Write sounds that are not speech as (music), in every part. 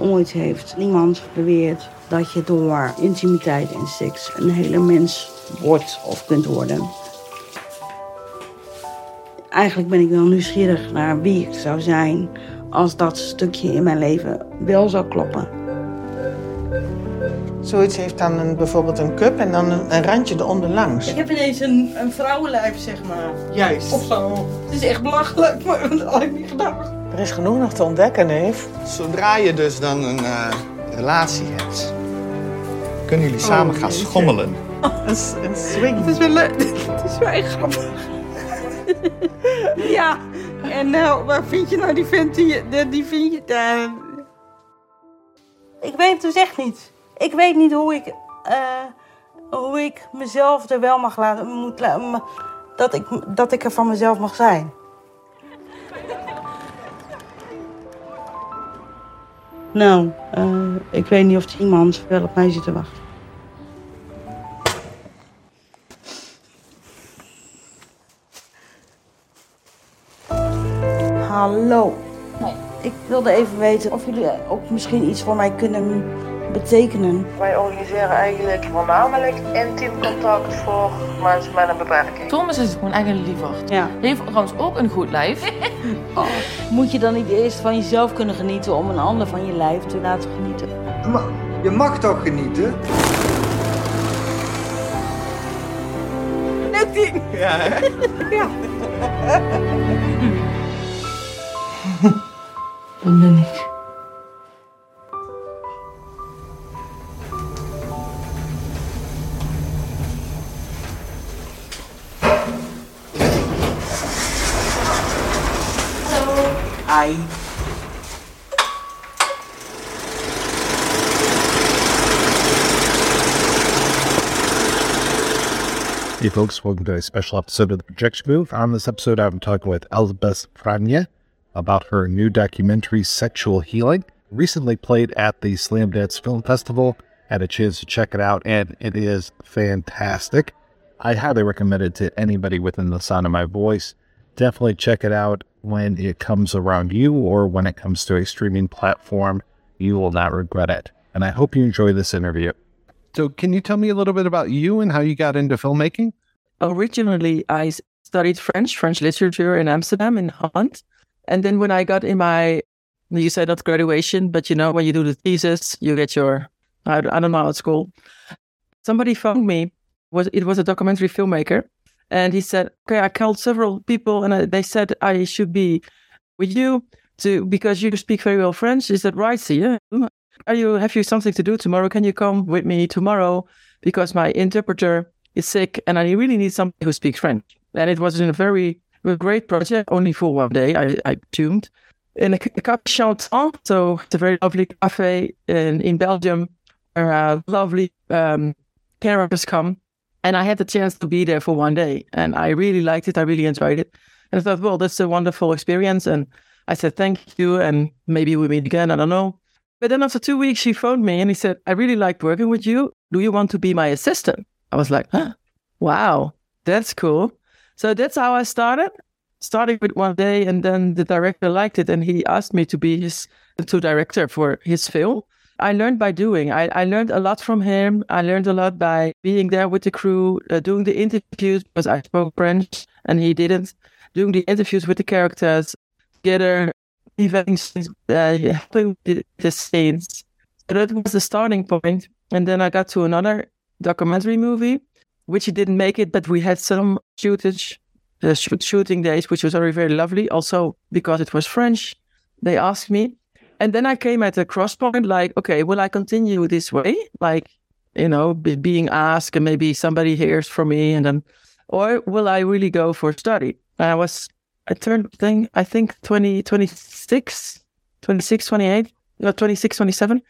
Ooit heeft niemand beweerd dat je door intimiteit en seks een hele mens wordt of kunt worden. Eigenlijk ben ik wel nieuwsgierig naar wie ik zou zijn als dat stukje in mijn leven wel zou kloppen. Zoiets heeft dan een, bijvoorbeeld een cup en dan een, een randje eronder langs. Ik heb ineens een, een vrouwenlijf, zeg maar. Juist. Of zo. Het is echt belachelijk, (laughs) maar dat had ik niet gedacht. Er is genoeg nog te ontdekken, neef. Zodra je dus dan een eh, relatie hebt, kunnen jullie samen gaan jeetje. schommelen. (laughs) Een, swing. Het is wel leuk. (laughs) Het is wel echt grappig. (laughs) ja, en nou, waar vind je nou die vent die, die, vind je daar? Ik weet het dus echt niet. Ik weet niet hoe ik, eh, hoe ik mezelf er wel mag laten, moet dat ik, dat ik er van mezelf mag zijn. Nou, eh, ik weet niet of iemand wel op mij zit te wachten. Hallo. Ik wilde even weten of jullie ook misschien iets voor mij kunnen betekenen. Wij organiseren eigenlijk voornamelijk intiem contact voor mensen met een beperking. Thomas is gewoon echt een lieverd. Ja. Hij heeft trouwens ook een goed lijf. (laughs) Moet je dan niet eerst van jezelf kunnen genieten om een ander van je lijf te laten genieten? Maar je mag toch genieten? Ding! Ja, hè? Dat (laughs) ben ik. Folks, welcome to a special episode of the Projection Booth. On this episode, I'm talking with Elsbeth Fraanje about her new documentary, Sexual Healing. Recently played at the Slamdance Film Festival. Had a chance to check it out, and it is fantastic. I highly recommend it to anybody within the sound of my voice. Definitely check it out when it comes around you or when it comes to a streaming platform. You will not regret it. And I hope you enjoy this interview. So, can you tell me a little bit about you and how you got into filmmaking? Originally, I studied French, French literature in Amsterdam, in Holland. And then when I got in my, you said not graduation, but you know, when you do the thesis, you get your, I, don't know how it's called. Somebody found me, was it was a documentary filmmaker. And he said, okay, I called several people and I, they said I should be with you to, because you speak very well French. Is that right? So, yeah. Are you, have you something to do tomorrow? Can you come with me tomorrow? Because my interpreter is sick and I really need somebody who speaks French. And it was in a very a great project, only for one day, I, I tuned. In a, a Café Chantant, so it's a very lovely cafe in, in Belgium where uh, lovely um, characters come. And I had the chance to be there for one day. And I really liked it. I really enjoyed it. And I thought, well, that's a wonderful experience. And I said, thank you. And maybe we meet again. I don't know. But then after two weeks, he phoned me and he said, I really liked working with you. Do you want to be my assistant? I was like, huh, wow, that's cool. So that's how I started. Starting with one day, and then the director liked it, and he asked me to be his to director for his film. I learned by doing. I, I learned a lot from him. I learned a lot by being there with the crew, uh, doing the interviews because I spoke French and he didn't. Doing the interviews with the characters, together, evading scenes, uh, helping the, the scenes. So that was the starting point. And then I got to another documentary movie, which he didn't make it, but we had some shootage, uh, shoot, shooting days, which was very, very lovely. Also, because it was French, they asked me. And then I came at a cross point, like, okay, will I continue this way? Like, you know, be, being asked and maybe somebody hears from me and then, or will I really go for study? And I was I turned thing, I think 20, 26, 26, 28, no, 26, 27.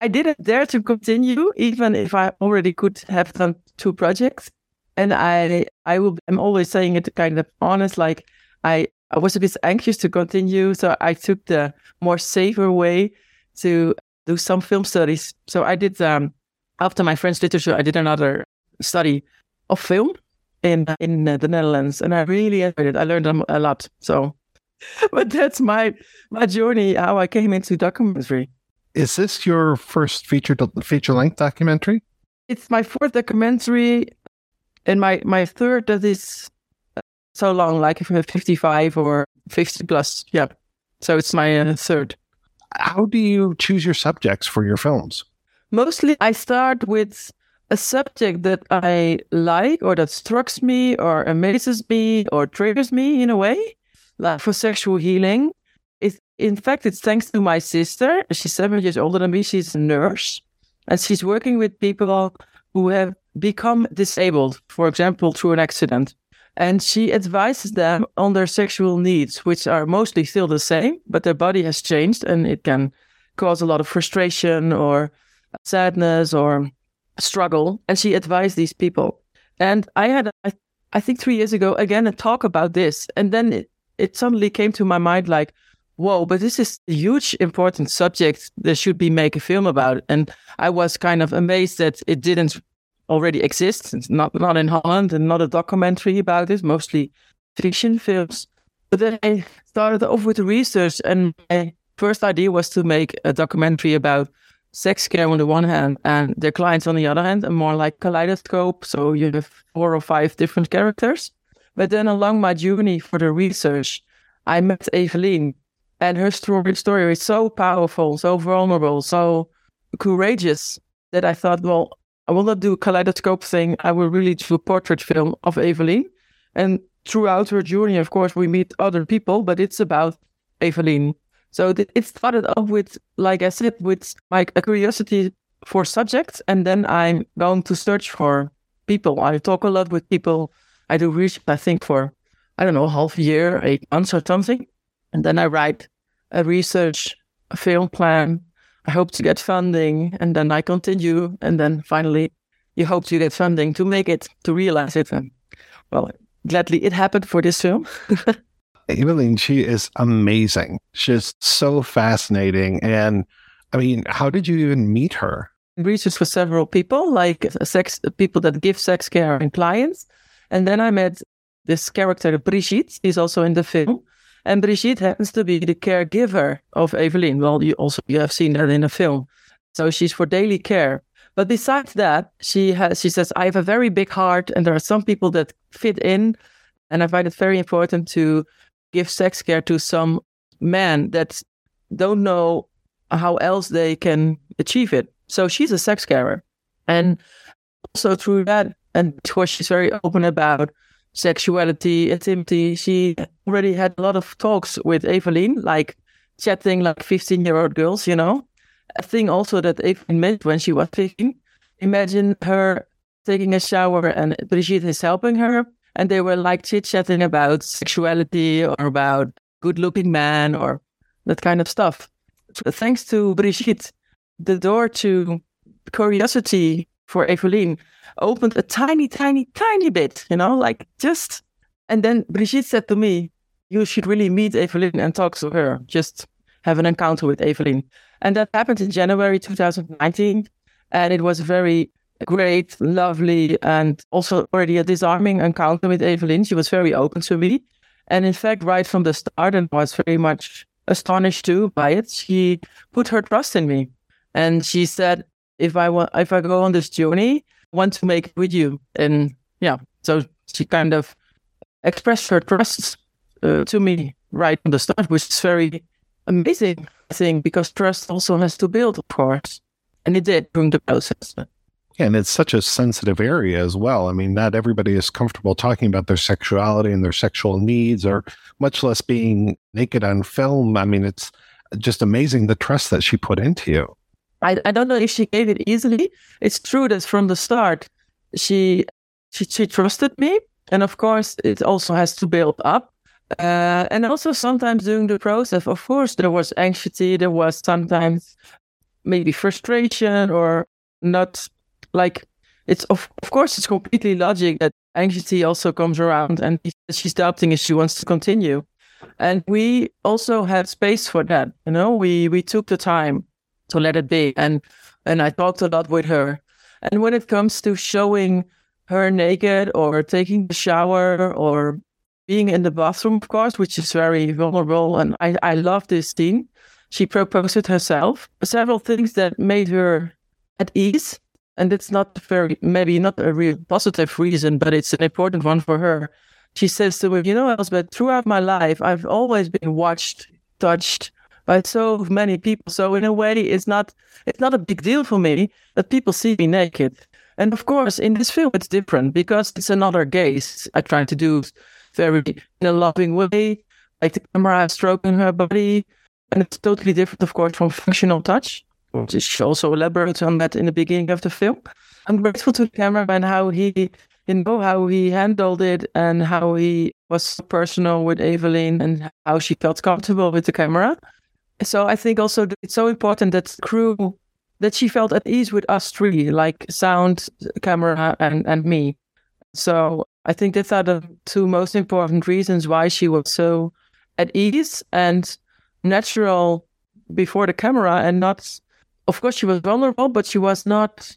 I, didn't dare to continue, even if I already could have done two projects. And I, I will, I'm always saying it kind of honest, like I, I was a bit anxious to continue. So I took the more safer way to do some film studies. So I did, um, after my French literature, I did another study of film in in the Netherlands, and I really enjoyed it. I learned a lot. So, (laughs) but that's my my journey how I came into documentary. Is this your first feature feature length documentary? It's my fourth documentary, and my my third that is uh, so long, like fifty five or fifty plus. Yeah, so it's my uh, third. How do you choose your subjects for your films? Mostly, I start with a subject that I like or that strikes me or amazes me or triggers me in a way, like for sexual healing. In fact, it's thanks to my sister. She's seven years older than me. She's a nurse and she's working with people who have become disabled, for example, through an accident. And she advises them on their sexual needs, which are mostly still the same, but their body has changed and it can cause a lot of frustration or sadness or struggle and she advised these people and i had I, I think three years ago again a talk about this and then it, it suddenly came to my mind like whoa but this is a huge important subject there should be make a film about and i was kind of amazed that it didn't already exist it's not not in holland and not a documentary about it mostly fiction films but then i started off with research and my first idea was to make a documentary about sex care on the one hand and their clients on the other hand, and more like kaleidoscope. So you have four or five different characters. But then along my journey for the research, I met Evelien, and her story story is so powerful, so vulnerable, so courageous that I thought, well, I will not do a kaleidoscope thing. I will really do a portrait film of Evelien. And throughout her journey, of course, we meet other people, but it's about Evelien. So it started off with, like I said, with my curiosity for subjects, and then I'm going to search for people. I talk a lot with people. I do research, I think, for I don't know, half a year, eight months or something, and then I write a research a film plan. I hope to get funding, and then I continue, and then finally, you hope to get funding to make it to realize it. And well, gladly, it happened for this film. (laughs) Evelien, she is amazing. She's so fascinating. And I mean, how did you even meet her? Research for several people, like sex people that give sex care and clients. And then I met this character, Brigitte. He's also in the film. And Brigitte happens to be the caregiver of Evelien. Well, you also you have seen that in the film. So she's for daily care. But besides that, she has she says, I have a very big heart and there are some people that fit in. And I find it very important to give sex care to some men that don't know how else they can achieve it. So she's a sex carer. And also through that, and of course, she's very open about sexuality, intimacy. She already had a lot of talks with Evelien, like chatting like 15 year old girls, you know. A thing also that Evelien made when she was 15. Imagine her taking a shower and Brigitte is helping her and they were like chit chatting about sexuality or about good looking man or that kind of stuff. Thanks to Brigitte, the door to curiosity for Evelien opened a tiny, tiny, tiny bit, you know, like just. And then Brigitte said to me, You should really meet Evelien and talk to her, just have an encounter with Evelien. And that happened in January 2019. And it was very great, lovely, and also already a disarming encounter with Evelien. She was very open to me. And in fact, right from the start, and was very much astonished too by it, she put her trust in me. And she said, if I want, if I go on this journey, I want to make it with you. And yeah, so she kind of expressed her trust uh, to me right from the start, which is very amazing thing because trust also has to build, of course. And it did during the process. And it's such a sensitive area as well. I mean, not everybody is comfortable talking about their sexuality and their sexual needs, or much less being naked on film. I mean, it's just amazing the trust that she put into you. I, I don't know if she gave it easily. It's true that from the start, she, she she trusted me, and of course, it also has to build up. Uh, and also sometimes during the process, of course, there was anxiety. There was sometimes maybe frustration or not like it's of, of course it's completely logic that anxiety also comes around and she's doubting if she wants to continue and we also had space for that you know we we took the time to let it be. And and i talked a lot with her. And when it comes to showing her naked or taking the shower or being in the bathroom of course which is very vulnerable and i i love this scene. She proposed it herself. Several things that made her at ease and it's not very maybe not a real positive reason but it's an important one for her. She says to me, You know, Elsbeth, throughout my life, I've always been watched, touched by so many people. So in a way, it's not it's not a big deal for me that people see me naked. And of course, in this film, it's different because it's another gaze. I try to do very in a loving way, like the camera stroking her body, and it's totally different, of course, from functional touch. which She also elaborates on that in the beginning of the film. I'm grateful to the cameraman how he you know how he handled it and how he was personal with Evelien and how she felt comfortable with the camera. So I think also it's so important that crew that she felt at ease with us three, like sound, camera, and and me. So I think these are the two most important reasons why she was so at ease and natural before the camera and not of course she was vulnerable but she was not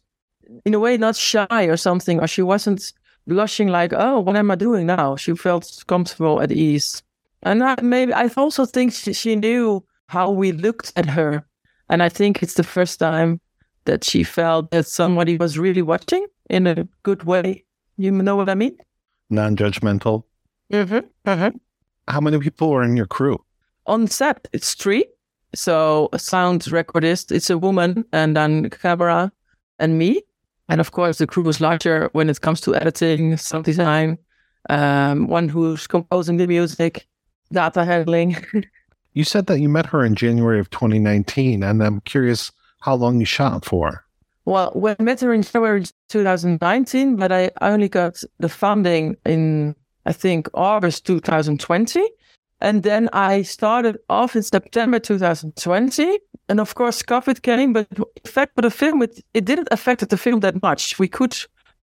in a way not shy or something or she wasn't blushing like, oh, what am I doing now? She felt comfortable at ease. And maybe I also think she, she knew how we looked at her. And I think it's the first time that she felt that somebody was really watching in a good way. You know what I mean? Non judgmental. Mm-hmm. Mm-hmm. How many people are in your crew? On set, it's three. So a sound recordist, it's a woman, and then camera and me. And of course, the crew was larger when it comes to editing, sound design, um, one who's composing the music, data handling. (laughs) you said that you met her in January of 2019, and I'm curious how long you shot for. Well, we met her in February 2019, but I only got the funding in, I think, August 2020. And then I started off in September 2020 and of course COVID came, but in fact, for the film, it, it didn't affect the film that much. We could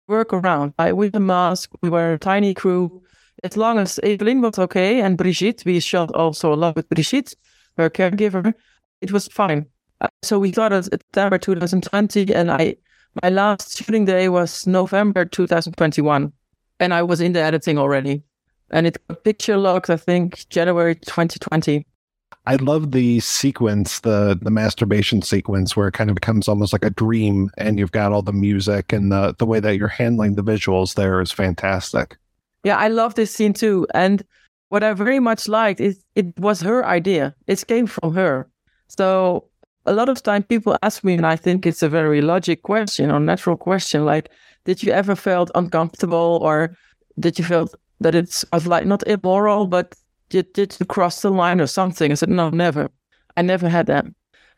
work around. I with a mask, we were a tiny crew. As long as Evelien was okay and Brigitte, we shot also a lot with Brigitte, her caregiver. It was fine. Uh, so we started September 2020, and I my last shooting day was November 2021, and I was in the editing already. And it picture locked, I think, January 2020. I love the sequence, the the masturbation sequence, where it kind of becomes almost like a dream, and you've got all the music and the the way that you're handling the visuals there is fantastic. Yeah, I love this scene too, and what I very much liked is it was her idea. It came from her. So a lot of time people ask me, and I think it's a very logic question or natural question, like, did you ever felt uncomfortable, or did you feel that it's like not immoral, but did, did you cross the line or something? I said, no, never. I never had that.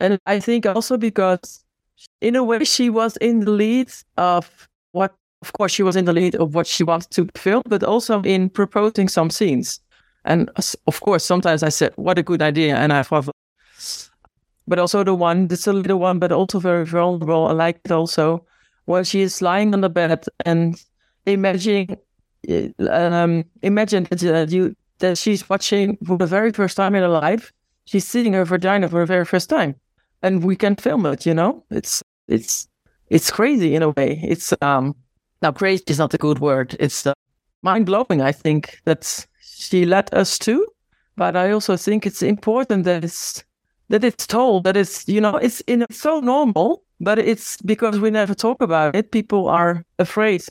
And I think also because in a way she was in the lead of what, of course, she was in the lead of what she wanted to film, but also in proposing some scenes. And of course, sometimes I said, what a good idea. And I thought, but also the one, this little one, but also very vulnerable. I liked it also where she is lying on the bed and imagining, um, imagine that uh, you that she's watching for the very first time in her life. She's seeing her vagina for the very first time, and we can film it. You know, it's it's it's crazy in a way. It's um now crazy is not a good word. It's uh, mind blowing. I think that she led us to, but I also think it's important that it's that it's told that it's you know it's in it's so normal, but it's because we never talk about it. People are afraid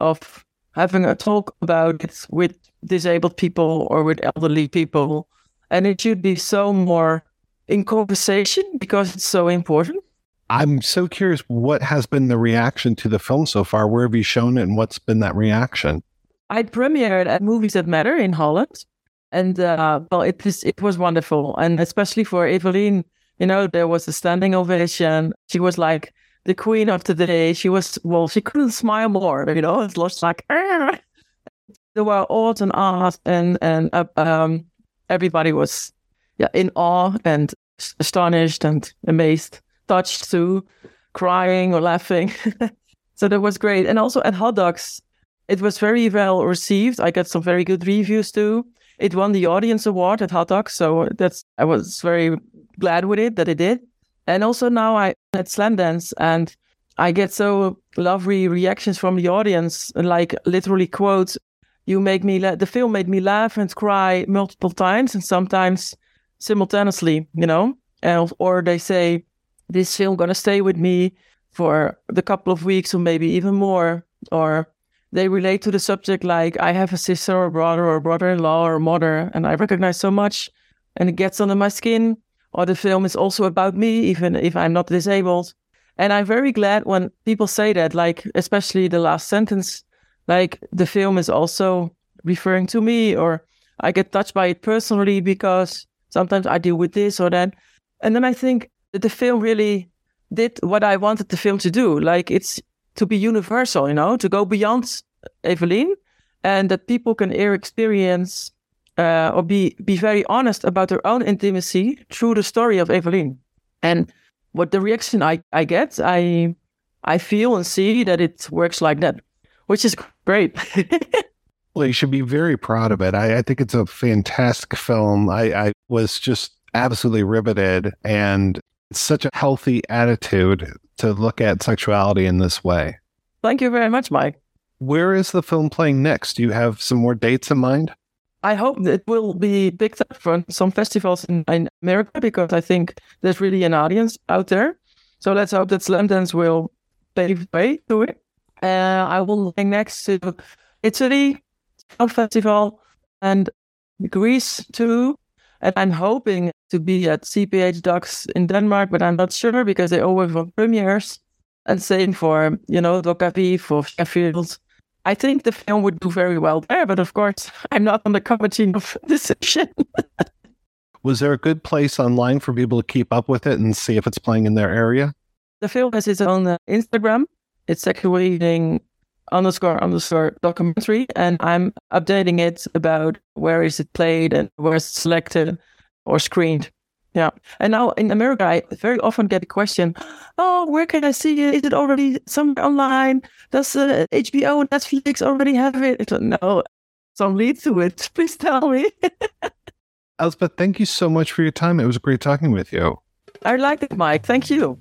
of having a talk about it with disabled people or with elderly people. And it should be so more in conversation because it's so important. I'm so curious what has been the reaction to the film so far? Where have you shown it and what's been that reaction? I premiered at Movies That Matter in Holland. And uh, well, it was, it was wonderful. And especially for Evelien, you know, there was a standing ovation. She was like the queen of the day. She was, well, she couldn't smile more, you know, it was like, there were odds and ahs, and and uh, um, everybody was yeah in awe and astonished and amazed, touched too, crying or laughing. (laughs) so that was great. And also at Hot Docs, it was very well received. I got some very good reviews too. It won the audience award at Hot Docs, so that's I was very glad with it that it did. And also now I at Slamdance and I get so lovely reactions from the audience, like literally quotes, "You make me la- the film made me laugh and cry multiple times, and sometimes simultaneously." You know, and, or they say, "This film gonna stay with me for the couple of weeks or maybe even more," or they relate to the subject like I have a sister or brother or brother-in-law or mother, and I recognize so much, and it gets under my skin. Or the film is also about me, even if I'm not disabled. And I'm very glad when people say that, like especially the last sentence, like the film is also referring to me, or I get touched by it personally because sometimes I deal with this or that. And then I think that the film really did what I wanted the film to do. Like it's to be universal, you know, to go beyond Evelien and that people can experience uh, or be be very honest about their own intimacy through the story of Evelien. And what the reaction I, I get, I I feel and see that it works like that, which is great. (laughs) well, you should be very proud of it. I, I think it's a fantastic film. I, I was just absolutely riveted and it's such a healthy attitude to look at sexuality in this way. Thank you very much, Mike. Where is the film playing next? Do you have some more dates in mind? I hope it will be picked up for some festivals in, in America because I think there's really an audience out there. So let's hope that Slamdance will pave the way to it. Uh, I will be next to Italy Film Festival and Greece too. And I'm hoping to be at CPH:DOX in Denmark, but I'm not sure because they always want premieres. And same for, you know, DocAviv for Sheffield I think the film would do very well there, but of course, (laughs) I'm not on the committee of (laughs) decision. Was there a good place online for people to keep up with it and see if it's playing in their area? The film has its own uh, Instagram. It's sexualhealing underscore underscore documentary, and I'm updating it about where is it played and where it's selected or screened. Yeah. And now in America, I very often get a question, oh, where can I see it? Is it already somewhere online? Does uh, HBO and Netflix already have it? No, some lead to it. (laughs) Please tell me. Elsbeth, thank you so much for your time. It was great talking with you. I liked it, Mike. Thank you.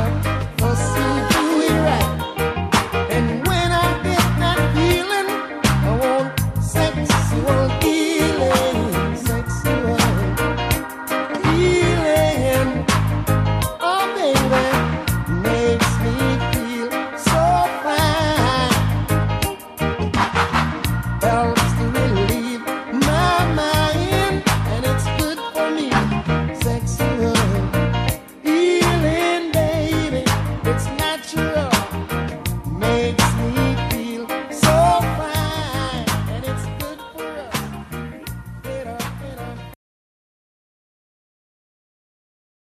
Bye.